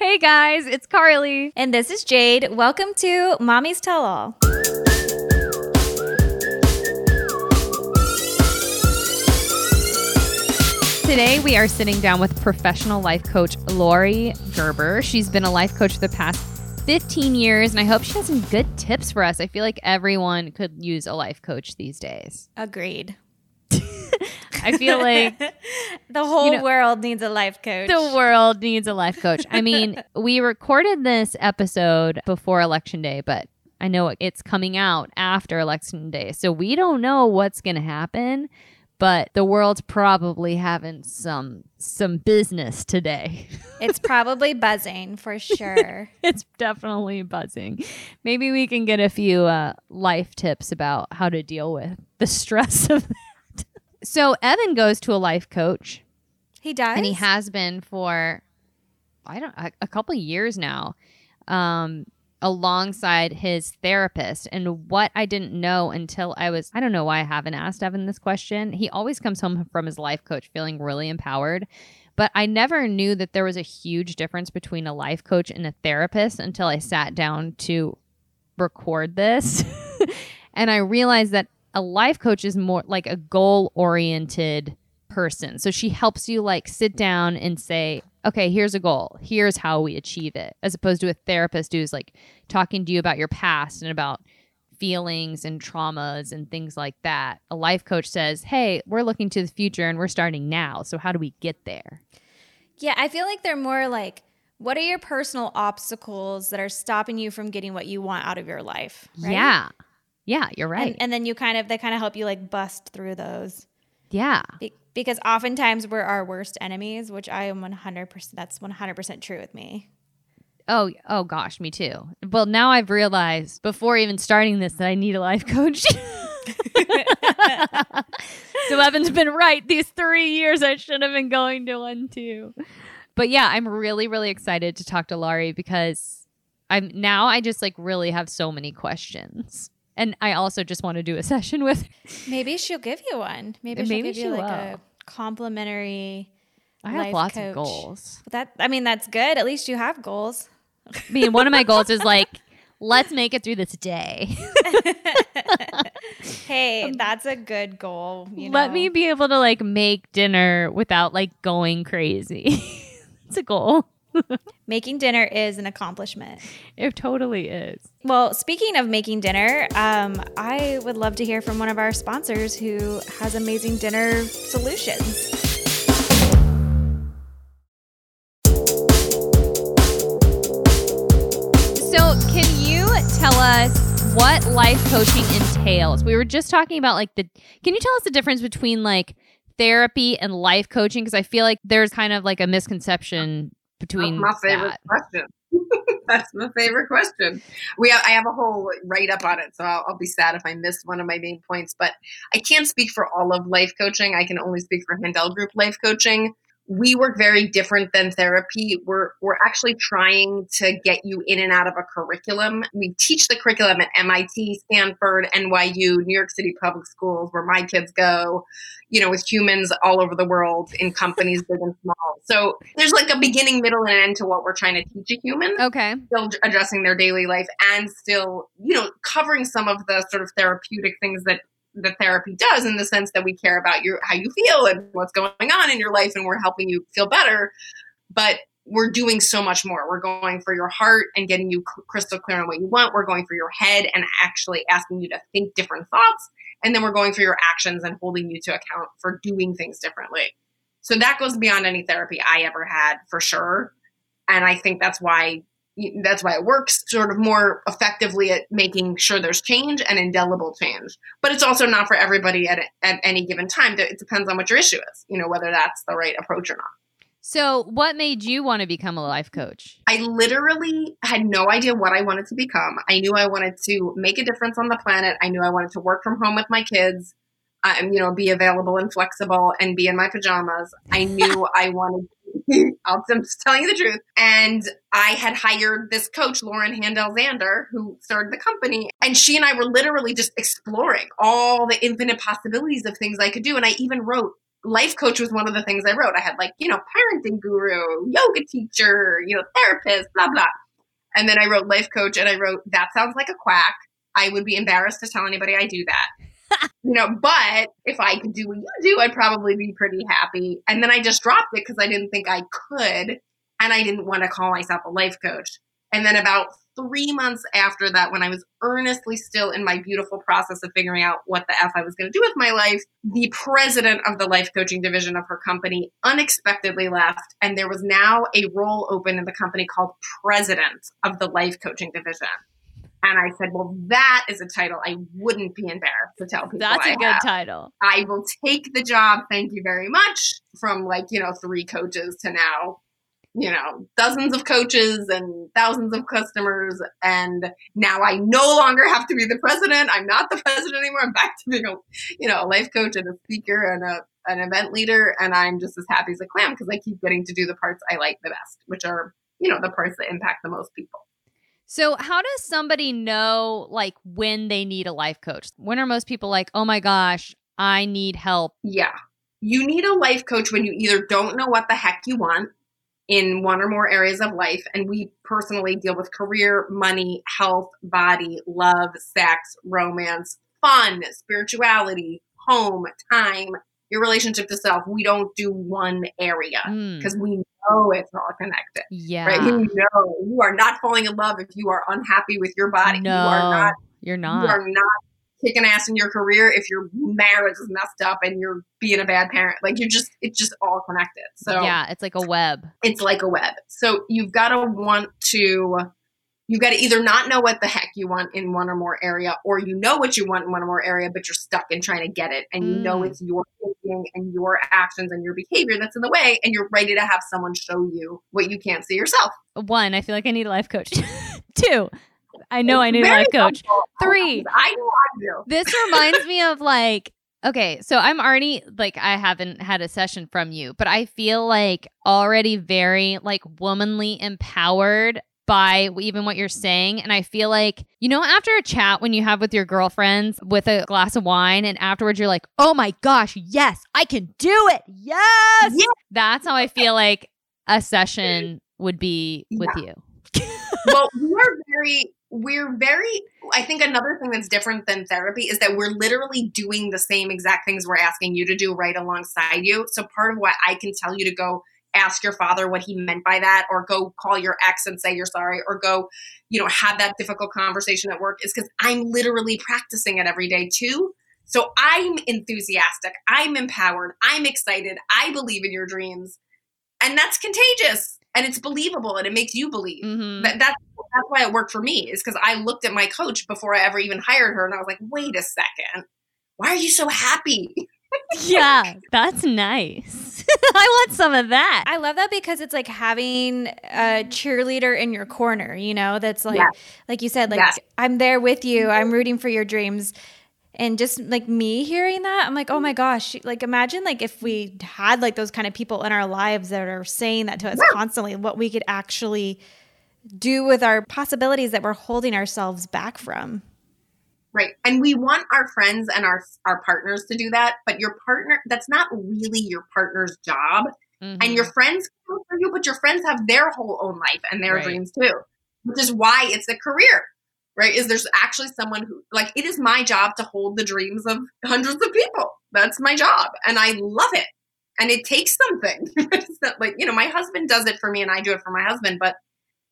Hey guys, it's Carly. And this is Jade. Welcome to Mommies Tell All. Today we are sitting down with professional life coach Laurie Gerber. She's been a life coach for the past 15 years, and I hope she has some good tips for us. I feel like everyone could use a life coach these days. Agreed. I feel like the whole you know, world needs a life coach. The world needs a life coach. I mean, we recorded this episode before election day, but I know it's coming out after election day. So we don't know what's going to happen, but the world's probably having some some business today. it's probably buzzing for sure. it's definitely buzzing. Maybe we can get a few uh, life tips about how to deal with the stress of that. So Evan goes to a life coach. He does, and he has been for I don't a, a couple years now, um, alongside his therapist. And what I didn't know until I was I don't know why I haven't asked Evan this question. He always comes home from his life coach feeling really empowered. But I never knew that there was a huge difference between a life coach and a therapist until I sat down to record this. and I realized that a life coach is more like a goal oriented person. So she helps you like sit down and say, okay, here's a goal. Here's how we achieve it. As opposed to a therapist who's like talking to you about your past and about feelings and traumas and things like that. A life coach says, hey, we're looking to the future and we're starting now. So how do we get there? Yeah, I feel like they're more like, what are your personal obstacles that are stopping you from getting what you want out of your life? Right? Yeah. Yeah, you're right. And, and, then you kind of they kind of help you like bust through those. Yeah. Be- because oftentimes we're our worst enemies, which I am 100% that's 100% true with me. Oh, oh gosh, me too. Well, now I've realized before even starting this that I need a life coach. so Evan's been right. These three years I should have been going to one too. But yeah, I'm really, really excited to talk to Laurie because I'm now I just like really have so many questions. And I also just want to do a session with. Maybe she'll give you one. Maybe she'll Maybe give she you like will. a complimentary. I have lots coach. of goals. That I mean, that's good. At least you have goals. I mean, one of my goals is like, let's make it through this day. hey, um, that's a good goal. You know? Let me be able to like make dinner without like going crazy. it's a goal. Making dinner is an accomplishment. It totally is. Well, speaking of making dinner, um, I would love to hear from one of our sponsors who has amazing dinner solutions. So, can you tell us what life coaching entails? We were just talking about like the. Can you tell us the difference between like therapy and life coaching? Because I feel like there's kind of like a misconception between That's my favorite that. question. That's my favorite question. We have, I have a whole write up on it, so I'll, I'll, be sad if I miss one of my main points. But I can't speak for all of life coaching. I can only speak for Handel Group Life Coaching we work very different than therapy. We're we're actually trying to get you in and out of a curriculum. We teach the curriculum at MIT, Stanford, NYU, New York City public schools, where my kids go. You know, with humans all over the world in companies big and small. So there's like a beginning, middle, and end to what we're trying to teach a human. Okay, still addressing their daily life and still, you know, covering some of the sort of therapeutic things that the therapy does in the sense that we care about your how you feel and what's going on in your life and we're helping you feel better but we're doing so much more. We're going for your heart and getting you crystal clear on what you want. We're going for your head and actually asking you to think different thoughts. And then we're going for your actions and holding you to account for doing things differently. So that goes beyond any therapy i ever had for sure. And i think that's why that's why it works sort of more effectively at making sure there's change and indelible change. But it's also not for everybody at, at any given time. It depends on what your issue is, you know, whether that's the right approach or not. So, what made you want to become a life coach? I literally had no idea what I wanted to become. I knew I wanted to make a difference on the planet. I knew I wanted to work from home with my kids, um, you know, be available and flexible and be in my pajamas. I knew I wanted I'm just telling you the truth. And I had hired this coach, Lauren Handel Zander, who started the company. And she and I were literally just exploring all the infinite possibilities of things I could do. And I even wrote life coach was one of the things I wrote. I had like, you know, parenting guru, yoga teacher, you know, therapist, blah, blah. And then I wrote life coach and I wrote, that sounds like a quack. I would be embarrassed to tell anybody I do that. You know, but if I could do what you do, I'd probably be pretty happy. And then I just dropped it because I didn't think I could. And I didn't want to call myself a life coach. And then about three months after that, when I was earnestly still in my beautiful process of figuring out what the F I was going to do with my life, the president of the life coaching division of her company unexpectedly left. And there was now a role open in the company called president of the life coaching division. And I said, well, that is a title I wouldn't be embarrassed to tell people. That's a good have. title. I will take the job. Thank you very much. From like, you know, three coaches to now you know, dozens of coaches and thousands of customers. And now I no longer have to be the president. I'm not the president anymore. I'm back to being a, you know, a life coach and a speaker and a, an event leader. And I'm just as happy as a clam because I keep getting to do the parts I like the best, which are, you know, the parts that impact the most people. So, how does somebody know like when they need a life coach? When are most people like, oh my gosh, I need help? Yeah. You need a life coach when you either don't know what the heck you want in one or more areas of life. And we personally deal with career, money, health, body, love, sex, romance, fun, spirituality, home, time, your relationship to self. We don't do one area because mm. we know it's all connected. Yeah. Right. You know you are not falling in love if you are unhappy with your body. No, you are not. You're not. You are not kicking ass in your career if your marriage is messed up and you're being a bad parent. Like you're just it's just all connected. So Yeah, it's like a web. It's like a web. So you've got to want to you've got to either not know what the heck you want in one or more area or you know what you want in one or more area but you're stuck in trying to get it and you know mm. it's your thinking and your actions and your behavior that's in the way and you're ready to have someone show you what you can't see yourself. One, I feel like I need a life coach. Two, I know I need a life coach. Three. I know I do. This reminds me of like Okay, so I'm already like I haven't had a session from you, but I feel like already very like womanly empowered by even what you're saying and I feel like you know after a chat when you have with your girlfriends with a glass of wine and afterwards you're like, "Oh my gosh, yes, I can do it. Yes." Yeah. That's how I feel like a session would be with yeah. you. well, we are very we're very i think another thing that's different than therapy is that we're literally doing the same exact things we're asking you to do right alongside you so part of what i can tell you to go ask your father what he meant by that or go call your ex and say you're sorry or go you know have that difficult conversation at work is because i'm literally practicing it every day too so i'm enthusiastic i'm empowered i'm excited i believe in your dreams and that's contagious and it's believable and it makes you believe mm-hmm. that that's that's why it worked for me is because I looked at my coach before I ever even hired her and I was like, wait a second, why are you so happy? yeah, that's nice. I want some of that. I love that because it's like having a cheerleader in your corner, you know, that's like yes. like you said, like yes. I'm there with you. I'm mm-hmm. rooting for your dreams. And just like me hearing that, I'm like, oh my gosh, like imagine like if we had like those kind of people in our lives that are saying that to us yeah. constantly, what we could actually do with our possibilities that we're holding ourselves back from. Right. And we want our friends and our our partners to do that, but your partner that's not really your partner's job. Mm-hmm. And your friends for you, but your friends have their whole own life and their right. dreams too. Which is why it's a career. Right? Is there's actually someone who like it is my job to hold the dreams of hundreds of people. That's my job. And I love it. And it takes something. it's not like, you know, my husband does it for me and I do it for my husband, but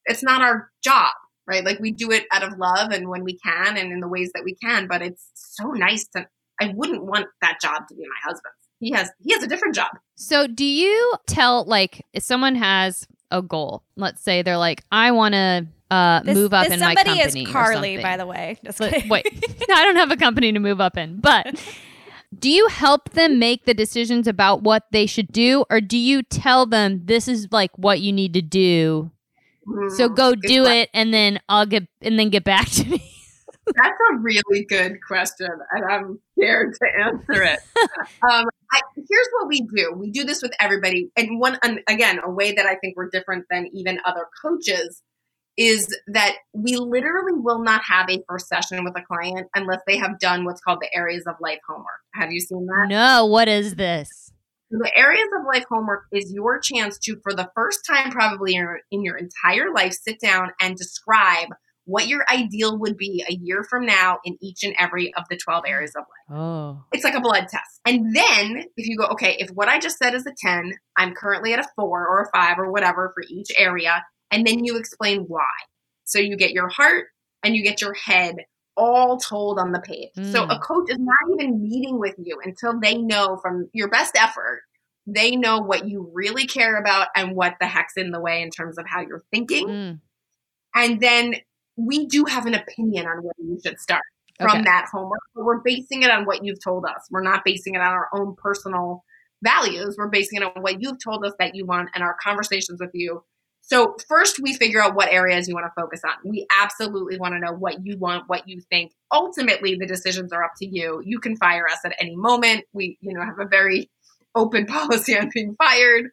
it's not our job, right? Like we do it out of love and when we can and in the ways that we can, but it's so nice to I wouldn't want that job to be my husband's. He has he has a different job. So do you tell like if someone has a goal, let's say they're like, I wanna uh, this, move up in my company. Somebody is Carly, by the way. Just wait, no, I don't have a company to move up in, but do you help them make the decisions about what they should do, or do you tell them this is like what you need to do so go mm, do it, and then I'll get and then get back to me. That's a really good question, and I'm scared to answer it. um, I, here's what we do: we do this with everybody, and one and again, a way that I think we're different than even other coaches is that we literally will not have a first session with a client unless they have done what's called the areas of life homework. Have you seen that? No. What is this? The areas of life homework is your chance to, for the first time probably in your entire life, sit down and describe what your ideal would be a year from now in each and every of the 12 areas of life. Oh. It's like a blood test. And then if you go, okay, if what I just said is a 10, I'm currently at a four or a five or whatever for each area. And then you explain why. So you get your heart and you get your head all told on the page. Mm. So a coach is not even meeting with you until they know from your best effort, they know what you really care about and what the heck's in the way in terms of how you're thinking. Mm. And then we do have an opinion on where you should start from okay. that homework, but we're basing it on what you've told us. We're not basing it on our own personal values. We're basing it on what you've told us that you want and our conversations with you so first we figure out what areas you want to focus on. We absolutely want to know what you want, what you think. Ultimately, the decisions are up to you. You can fire us at any moment. We, you know, have a very open policy on being fired.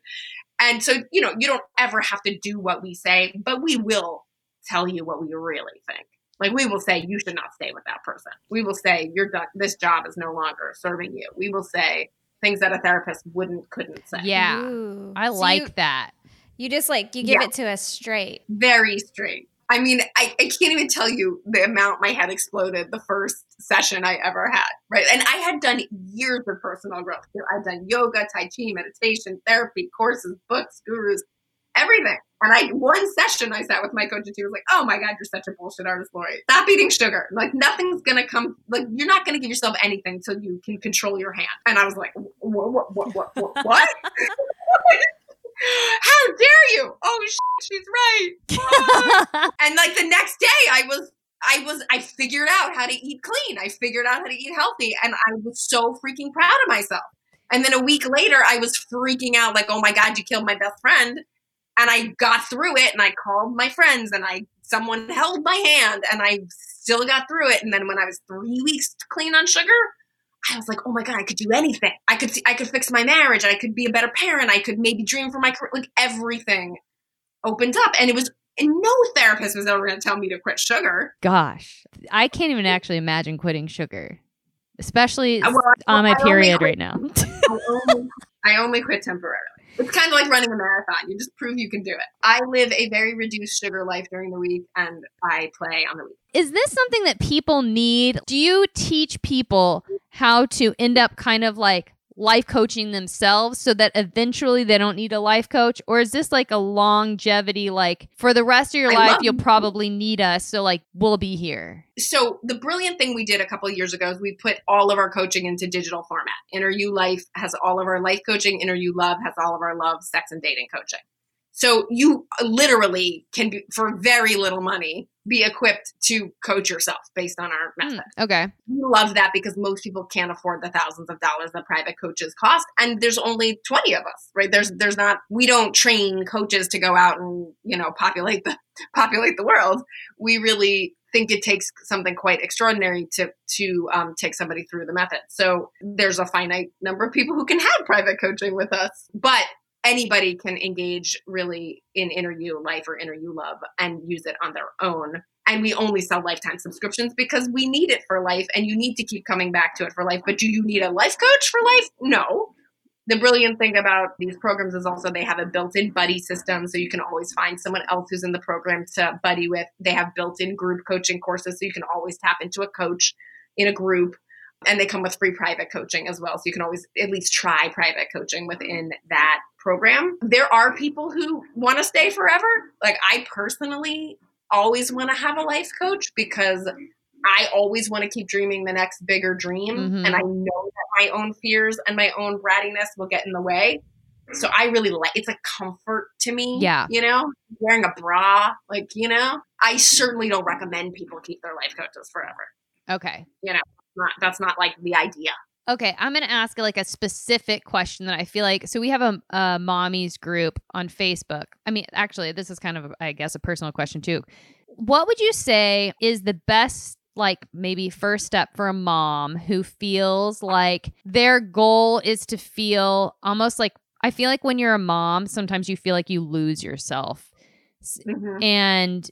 And so, you know, you don't ever have to do what we say, but we will tell you what we really think. Like we will say you should not stay with that person. We will say you're done. This job is no longer serving you. We will say things that a therapist wouldn't couldn't say. Yeah, Ooh. I so like you, that. You just like you give yeah. it to us straight. Very straight. I mean, I, I can't even tell you the amount my head exploded the first session I ever had, right? And I had done years of personal growth. I'd done yoga, tai chi, meditation, therapy, courses, books, gurus, everything. And I one session I sat with my coach and she was like, "Oh my god, you're such a bullshit artist, Laurie. Stop eating sugar. Like nothing's gonna come. Like you're not gonna give yourself anything until you can control your hand." And I was like, "What? What? What? What? what? How dare you? Oh, she's right. and like the next day, I was, I was, I figured out how to eat clean. I figured out how to eat healthy, and I was so freaking proud of myself. And then a week later, I was freaking out, like, oh my god, you killed my best friend. And I got through it, and I called my friends, and I someone held my hand, and I still got through it. And then when I was three weeks clean on sugar, I was like, oh my god, I could do anything. I could I could fix my marriage. I could be a better parent. I could maybe dream for my career. Like everything opened up, and it was. And no therapist was ever going to tell me to quit sugar. Gosh, I can't even actually imagine quitting sugar, especially uh, well, on my I period right now. I, only, I only quit temporarily. It's kind of like running a marathon. You just prove you can do it. I live a very reduced sugar life during the week and I play on the week. Is this something that people need? Do you teach people how to end up kind of like life coaching themselves so that eventually they don't need a life coach? Or is this like a longevity like for the rest of your I life you'll probably need us so like we'll be here? So the brilliant thing we did a couple years ago is we put all of our coaching into digital format. Inner U life has all of our life coaching inner U love has all of our love sex and dating coaching. So you literally can be for very little money be equipped to coach yourself based on our hmm, method. Mm, okay. We love that because most people can't afford the thousands of dollars that private coaches cost and there's only 20 of us, right? There's there's not we don't train coaches to go out and, you know, populate the populate the world. We really think it takes something quite extraordinary to to um, take somebody through the method. So there's a finite number of people who can have private coaching with us, but anybody can engage really in inner U life or inner U love and use it on their own. And we only sell lifetime subscriptions because we need it for life and you need to keep coming back to it for life. But do you need a life coach for life? No. The brilliant thing about these programs is also they have a built-in buddy system so you can always find someone else who's in the program to buddy with. They have built-in group coaching courses so you can always tap into a coach in a group and they come with free private coaching as well so you can always at least try private coaching within that program. There are people who want to stay forever. Like I personally always want to have a life coach because I always want to keep dreaming the next bigger dream. Mm-hmm. And I know that my own fears and my own brattiness will get in the way. So I really like it's a comfort to me. Yeah. You know, wearing a bra, like, you know, I certainly don't recommend people keep their life coaches forever. Okay. You know, not, that's not like the idea. Okay, I'm going to ask like a specific question that I feel like. So we have a, a mommies group on Facebook. I mean, actually, this is kind of, I guess, a personal question too. What would you say is the best like maybe first step for a mom who feels like their goal is to feel almost like I feel like when you're a mom, sometimes you feel like you lose yourself. Mm-hmm. And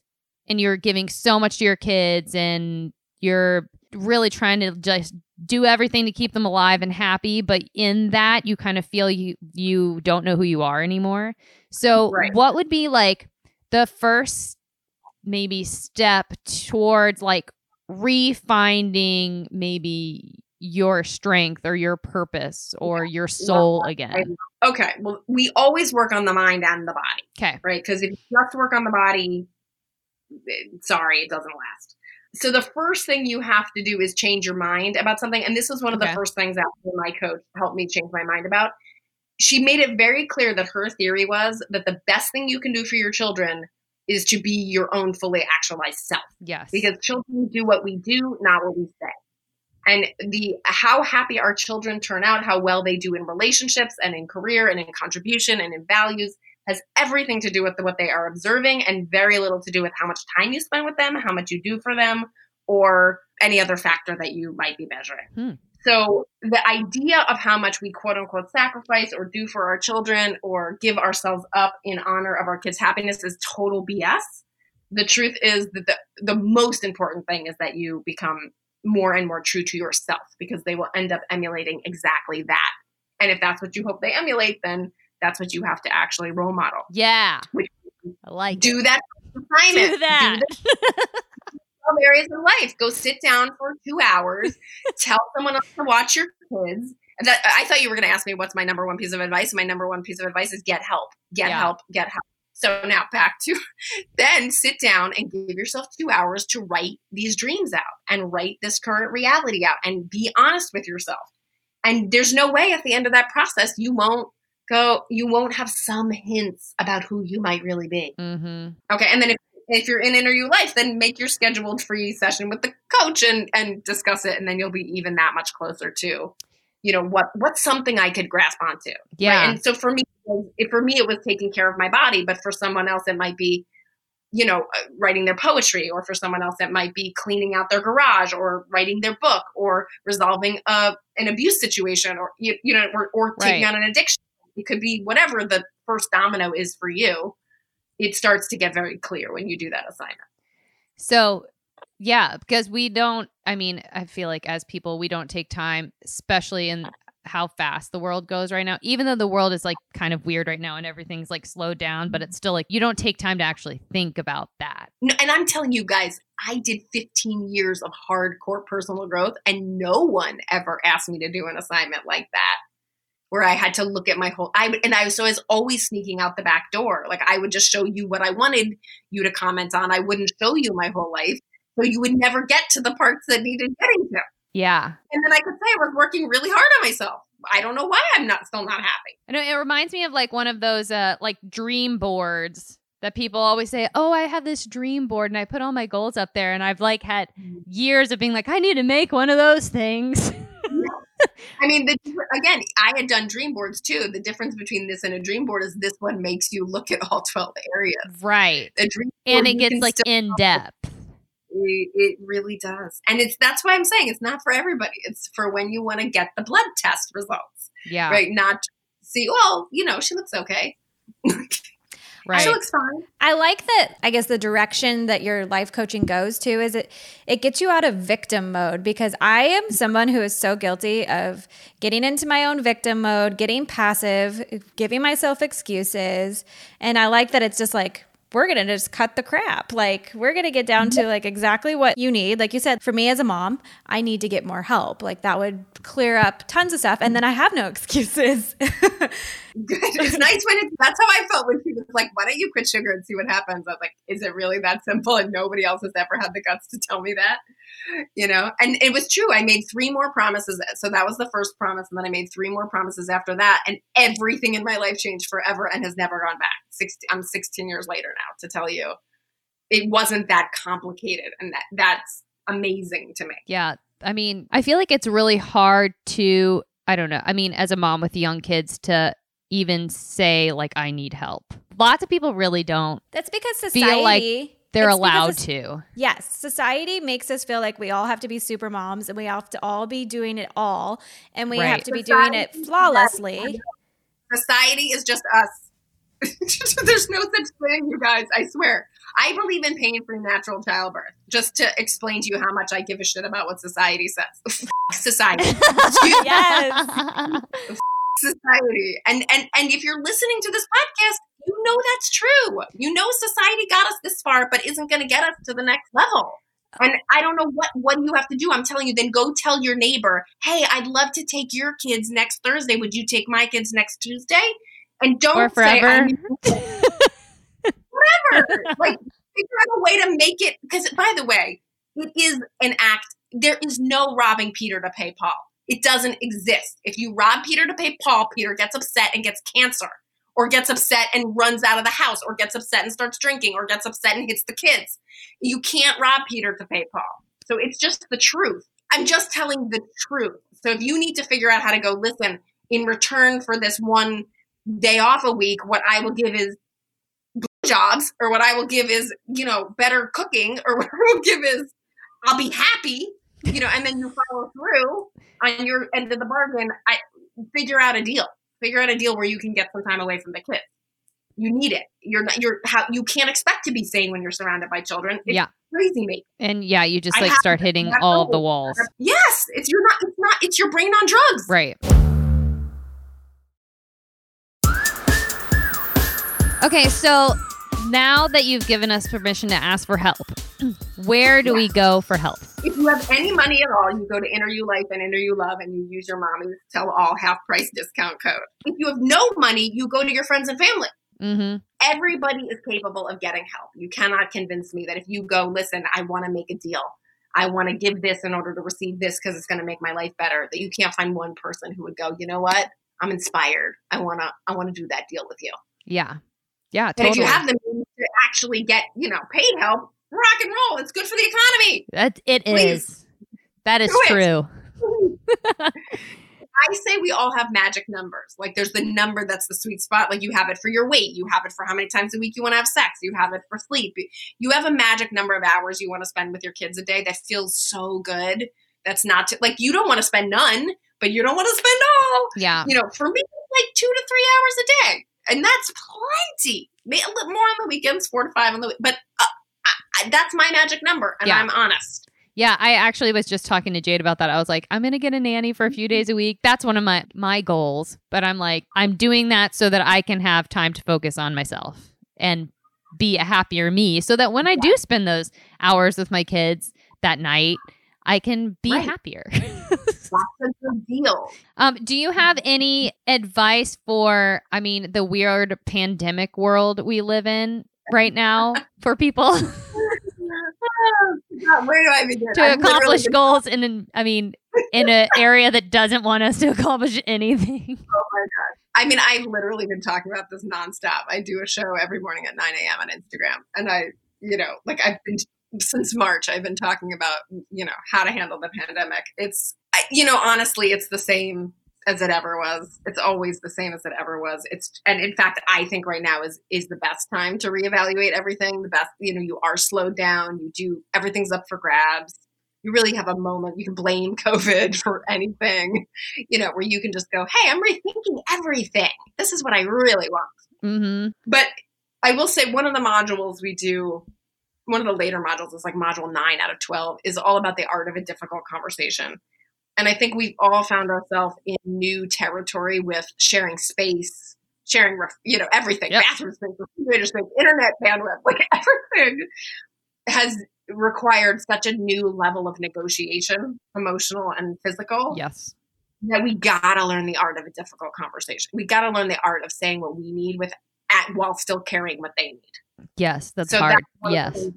and you're giving so much to your kids and you're really trying to just do everything to keep them alive and happy, but in that you kind of feel you you don't know who you are anymore. So Right. what would be like the first maybe step towards like refinding maybe your strength or your purpose or your soul again? Okay. Well, we always work on the mind and the body, Okay. right? Because if you just work on the body, eh, sorry, it doesn't last. So the first thing you have to do is change your mind about something. And this was one of Okay. the first things that my coach helped me change my mind about. She made it very clear that her theory was that the best thing you can do for your children is to be your own fully actualized self Yes. because children do what we do, not what we say. And the how happy our children turn out, how well they do in relationships and in career and in contribution and in values has everything to do with what they are observing and very little to do with how much time you spend with them, how much you do for them, or any other factor that you might be measuring. Hmm. So the idea of how much we quote unquote sacrifice or do for our children or give ourselves up in honor of our kids' happiness is total BS. The truth is that the, the most important thing is that you become more and more true to yourself because they will end up emulating exactly that. And if that's what you hope they emulate, then that's what you have to actually role model. yeah. I like Do it. that assignment. Do that. some areas of life. Go sit down for two hours. tell someone else to watch your kids. That, I thought you were going to ask me what's my number one piece of advice. My number one piece of advice is get help. Get Yeah. help. Get help. So now back to then sit down and give yourself two hours to write these dreams out and write this current reality out and be honest with yourself. And there's no way at the end of that process you won't go, you won't have some hints about who you might really be. mm-hmm. Okay, and then if, if you're in Inner U life, then make your scheduled free session with the coach and and discuss it, and then you'll be even that much closer to, you know, what what's something I could grasp onto. Yeah. Right? And so for me, it, for me, it was taking care of my body, but for someone else, it might be, you know, uh, writing their poetry, or for someone else, it might be cleaning out their garage, or writing their book, or resolving a an abuse situation, or you, you know, or, or taking Right. on an addiction. It could be whatever the first domino is for you. It starts to get very clear when you do that assignment. So, yeah, because we don't, I mean, I feel like as people, we don't take time, especially in how fast the world goes right now. Even though the world is like kind of weird right now and everything's like slowed down, but it's mm-hmm. still like you don't take time to actually think about that. No, and I'm telling you guys, I did 15 years of hardcore personal growth, and no one ever asked me to do an assignment like that, where I had to look at my whole. I and I was so I was always sneaking out the back door. Like I would just show you what I wanted you to comment on. I wouldn't show you my whole life, so you would never get to the parts that needed getting to. Yeah. And then I could say I was working really hard on myself. I don't know why I'm not still not happy. I know it reminds me of like one of those uh like dream boards that people always say, "Oh, I have this dream board and I put all my goals up there." And I've like had years of being like, "I need to make one of those things." I mean, the, again, I had done dream boards too. The difference between this and a dream board is this one makes you look at all 12 areas. right. A dream And it gets like in depth. It, it really does. And it's that's why I'm saying it's not for everybody. It's for when you want to get the blood test results, Yeah. right? Not see, well, you know, she looks okay. Right. She looks fine. I like that. I guess the direction that your life coaching goes to is it it gets you out of victim mode because I am someone who is so guilty of getting into my own victim mode, getting passive, giving myself excuses, and I like that it's just like we're going to just cut the crap. Like we're going to get down to like exactly what you need. Like you said, for me as a mom, I need to get more help. Like that would clear up tons of stuff and then I have no excuses. Good. It's nice when it's that's how I felt when she was like, Why don't you quit sugar and see what happens? I was like, Is it really that simple? And nobody else has ever had the guts to tell me that. You know? And it was true. I made three more promises. So that was the first promise. And then I made three more promises after that. And everything in my life changed forever and has never gone back. 60, I'm 16 years later now to tell you it wasn't that complicated. And that that's amazing to me. Yeah. I mean, I feel like it's really hard to, I don't know. I mean, as a mom with young kids to even say, like, I need help. Lots of people really don't. That's because Feel society like They're allowed to. Yes, society makes us feel like we all have to be super moms and we have to all be doing it all and we have Right. to be doing it flawlessly. Society is just us. There's no such thing, you guys. I swear. I believe in pain free natural childbirth, just to explain to you how much I give a shit about what society says. society. yes. Society. And, and, and if you're listening to this podcast, you know that's true. You know society got us this far, but isn't going to get us to the next level. And I don't know what what you have to do. I'm telling you, then go tell your neighbor, "Hey, I'd love to take your kids next Thursday. Would you take my kids next Tuesday?" And don't or forever. Say, whatever. like figure out a way to make it. Because by the way, it is an act. There is no robbing Peter to pay Paul. It doesn't exist. If you rob Peter to pay Paul, Peter gets upset and gets cancer or gets upset and runs out of the house or gets upset and starts drinking or gets upset and hits the kids. You can't rob Peter to pay Paul. So it's just the truth. I'm just telling the truth. So if you need to figure out how to go, listen, in return for this one day off a week, what I will give is jobs or what I will give is, you know, better cooking or what I will give is I'll be happy, you know, and then you follow through on your end of the bargain. I figure out a deal figure out a deal where you can get some time away from the kids. You need it. You're not. You're how you can't expect to be sane when you're surrounded by children. It's yeah, crazy, mate. And yeah, you just like start hitting all the walls. Yes, it's you're not. It's not. It's your brain on drugs. Right. Okay, so now that you've given us permission to ask for help, where do yeah. we go for help? If you have any money at all, you go to Inner U Life and Inner U Love and you use your mommy's tell all half price discount code. If you have no money, you go to your friends and family. Mm-hmm. Everybody is capable of getting help. You cannot convince me that if you go, listen, I want to make a deal. I want to give this in order to receive this because it's going to make my life better. That you can't find one person who would go, you know what? I'm inspired. I want to. I want to do that deal with you. Yeah, yeah. Totally. And if you have the means to actually get, you know, paid help, rock and roll. It's good for the economy. That it Please. is. That is true. I say we all have magic numbers. Like there's the number that's the sweet spot. Like you have it for your weight, you have it for how many times a week you want to have sex, you have it for sleep. You have a magic number of hours you want to spend with your kids a day that feels so good. That's not to, like you don't want to spend none, but you don't want to spend all. Yeah. You know, for me, like two to three hours a day, and that's plenty. Maybe a little more on the weekends, four to five on the week. but uh, I, that's my magic number, and yeah. I'm honest. Yeah, I actually was just talking to Jade about that. I was like, I'm going to get a nanny for a few days a week. That's one of my my goals, but I'm like, I'm doing that so that I can have time to focus on myself and be a happier me so that when I do spend those hours with my kids that night, I can be right. happier. That's a good deal. Um, do you have any advice for, I mean, the weird pandemic world we live in right now for people? Where do I begin? To I'm accomplish goals in an, I mean, in an area that doesn't want us to accomplish anything. Oh my god! I mean, I've literally been talking about this nonstop. I do a show every morning at 9 a.m. on Instagram, and I, you know, like I've been since March. I've been talking about, you know, how to handle the pandemic. It's, you know, honestly, it's the same as it ever was. It's always the same as it ever was. It's and in fact, I think right now is is the best time to reevaluate everything. The best, you know, you are slowed down. You do everything's up for grabs. You really have a moment. You can blame COVID for anything, you know, where you can just go, "Hey, I'm rethinking everything. This is what I really want." Mm-hmm. But I will say one of the modules we do. One of the later modules is like module nine out of 12 is all about the art of a difficult conversation and I think we've all found ourselves in new territory with sharing space, sharing, you know, everything, yep. bathroom space, refrigerator space, internet bandwidth, like everything has required such a new level of negotiation, emotional and physical. Yes. That we gotta learn the art of a difficult conversation. We gotta learn the art of saying what we need with at while still carrying what they need. Yes, that's so hard. That's yes.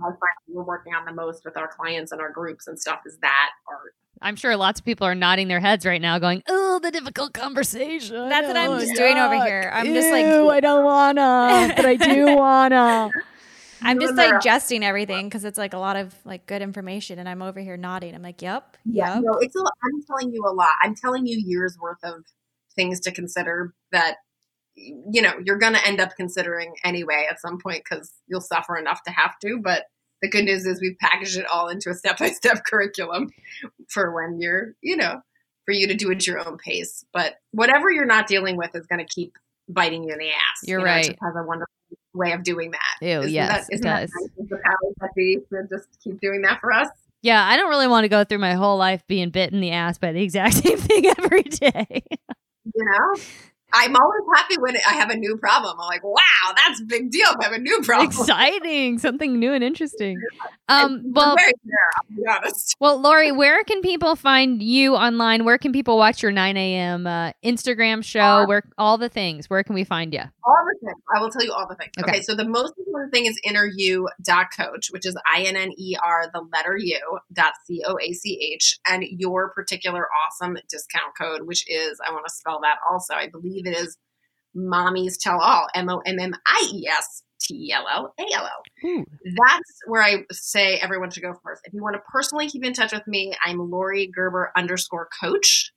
we're working on the most with our clients and our groups and stuff is that art. I'm sure lots of people are nodding their heads right now, going, "Oh, the difficult conversation." That's what I'm just yuck. doing over here. I'm Ew, just like, I don't wanna, but I do wanna. I'm just digesting everything because it's like a lot of like good information, and I'm over here nodding. I'm like, "Yep, yeah." Yep. No, it's. A, I'm telling you a lot. I'm telling you years worth of things to consider that you know you're going to end up considering anyway at some point because you'll suffer enough to have to. But the good news is we've packaged it all into a step by step curriculum for when you're, you know, for you to do it at your own pace. But whatever you're not dealing with is going to keep biting you in the ass. You're you know, It has a wonderful way of doing that. Ew, Isn't yes, that, it isn't that does. nice of the that be to just keep doing that for us? Yeah, I don't really want to go through my whole life being bit in the ass by the exact same thing every day. You know, I'm always happy when I have a new problem. I'm like, wow, that's a big deal. If I have a new problem. Exciting, something new and interesting. Um, we're well, fair, I'll be honest. well, Laurie, where can people find you online? Where can people watch your 9 a.m. Uh, Instagram show? Uh, where all the things? Where can we find you? All the things. I will tell you all the things. Okay. Okay. so the most important thing is innerU.coach, which is I N N E R, the letter U, dot C O A C H, and your particular awesome discount code, which is, I want to spell that also. I believe it is Mommies Tell All, M O M M I E S T E L L A L L. Hmm. That's where I say everyone should go first. If you want to personally keep in touch with me, I'm Laurie Gerber underscore coach.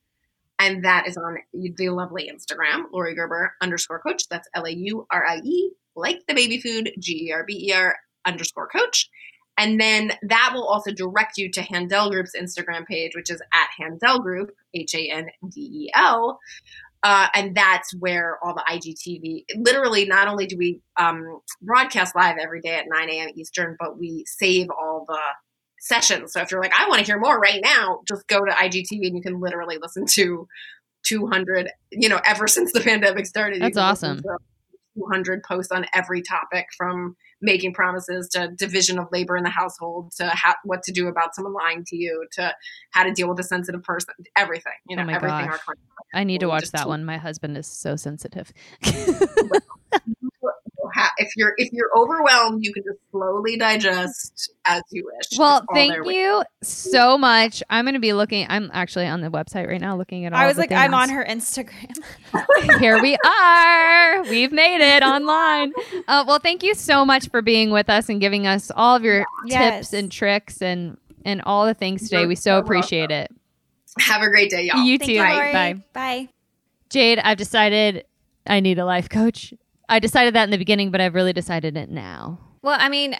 And that is on the lovely Instagram, Laurie Gerber underscore coach. That's L A U R I E, like the baby food, G E R B E R underscore coach. And then that will also direct you to Handel Group's Instagram page, which is at Handel Group, H A N D E L. Uh, and that's where all the IGTV, literally, not only do we um, broadcast live every day at 9 a.m. Eastern, but we save all the sessions. So if you're like, I want to hear more right now, just go to IGTV and you can literally listen to 200, you know, ever since the pandemic started. That's awesome. To 200 posts on every topic from making promises to division of labor in the household to how, what to do about someone lying to you to how to deal with a sensitive person, everything, you oh know, Oh my everything I need to watch that one. My husband is so sensitive. will have. If you're if you're overwhelmed, you can just slowly digest as you wish. well, thank you so much. I'm going to be looking. I'm actually on the website right now looking at all I was the like, I'm on her Instagram. Here we are. We've made it online. Uh, well, thank you so much for being with us and giving us all of your Yes. tips and tricks and and all the things today. You're We so so appreciate it. Have a great day, y'all. You Thank too. you, Laurie. Bye. Bye. Jade, I've decided I need a life coach. I decided that in the beginning, but I've really decided it now. Well, I mean,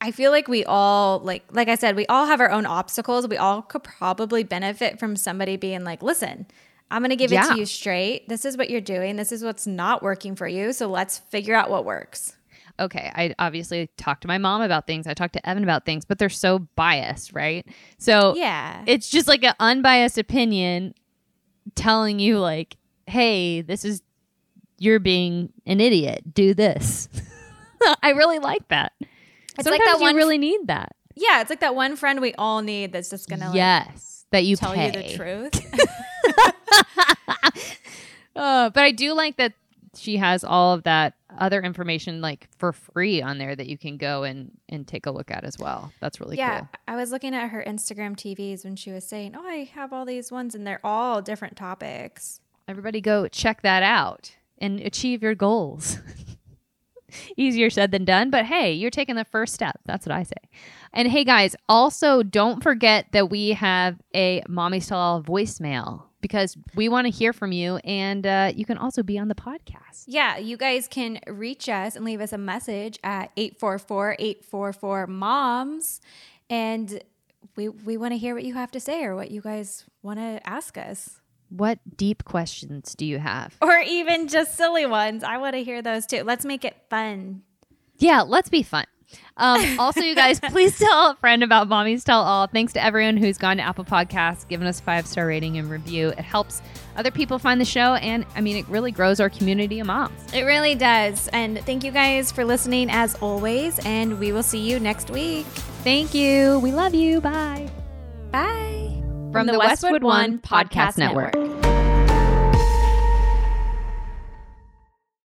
I feel like we all like like I said, we all have our own obstacles. We all could probably benefit from somebody being like, "Listen, I'm going to give it to you straight. This is what you're doing. This is what's not working for you. So let's figure out what works." okay, I obviously talked to my mom about things. I talked to Evan about things, but they're so biased, right? So Yeah. it's just like an unbiased opinion telling you, like, hey, this is, you're being an idiot. Do this. I really like that. It's Sometimes like that you one really need that. Yeah, it's like that one friend we all need that's just going to like yes. That you tell pay. you the truth. Uh, but I do like that she has all of that other information like for free on there that you can go and and take a look at as well. That's really yeah, cool. I was looking at her Instagram TVs when she was saying, "Oh, I have all these ones and they're all different topics." Everybody go check that out and achieve your goals. Easier said than done, but hey, you're taking the first step. That's what I say. And hey, guys, also don't forget that we have a Mommy All voicemail because we want to hear from you, and uh, you can also be on the podcast. Yeah, you guys can reach us and leave us a message at 844-844-MOMS and we we want to hear what you have to say or what you guys want to ask us. What deep questions do you have? Or even just silly ones. I want to hear those too. Let's make it fun. Yeah, let's be fun. Um, also, you guys, please tell a friend about Mommies Tell All. Thanks to everyone who's gone to Apple Podcasts, given us five star rating and review. It helps other people find the show, and I mean, it really grows our community of moms. It really does. And thank you guys for listening as always and we will see you next week. Thank you. We love you. Bye. Bye. From, the, Westwood One Podcast Network.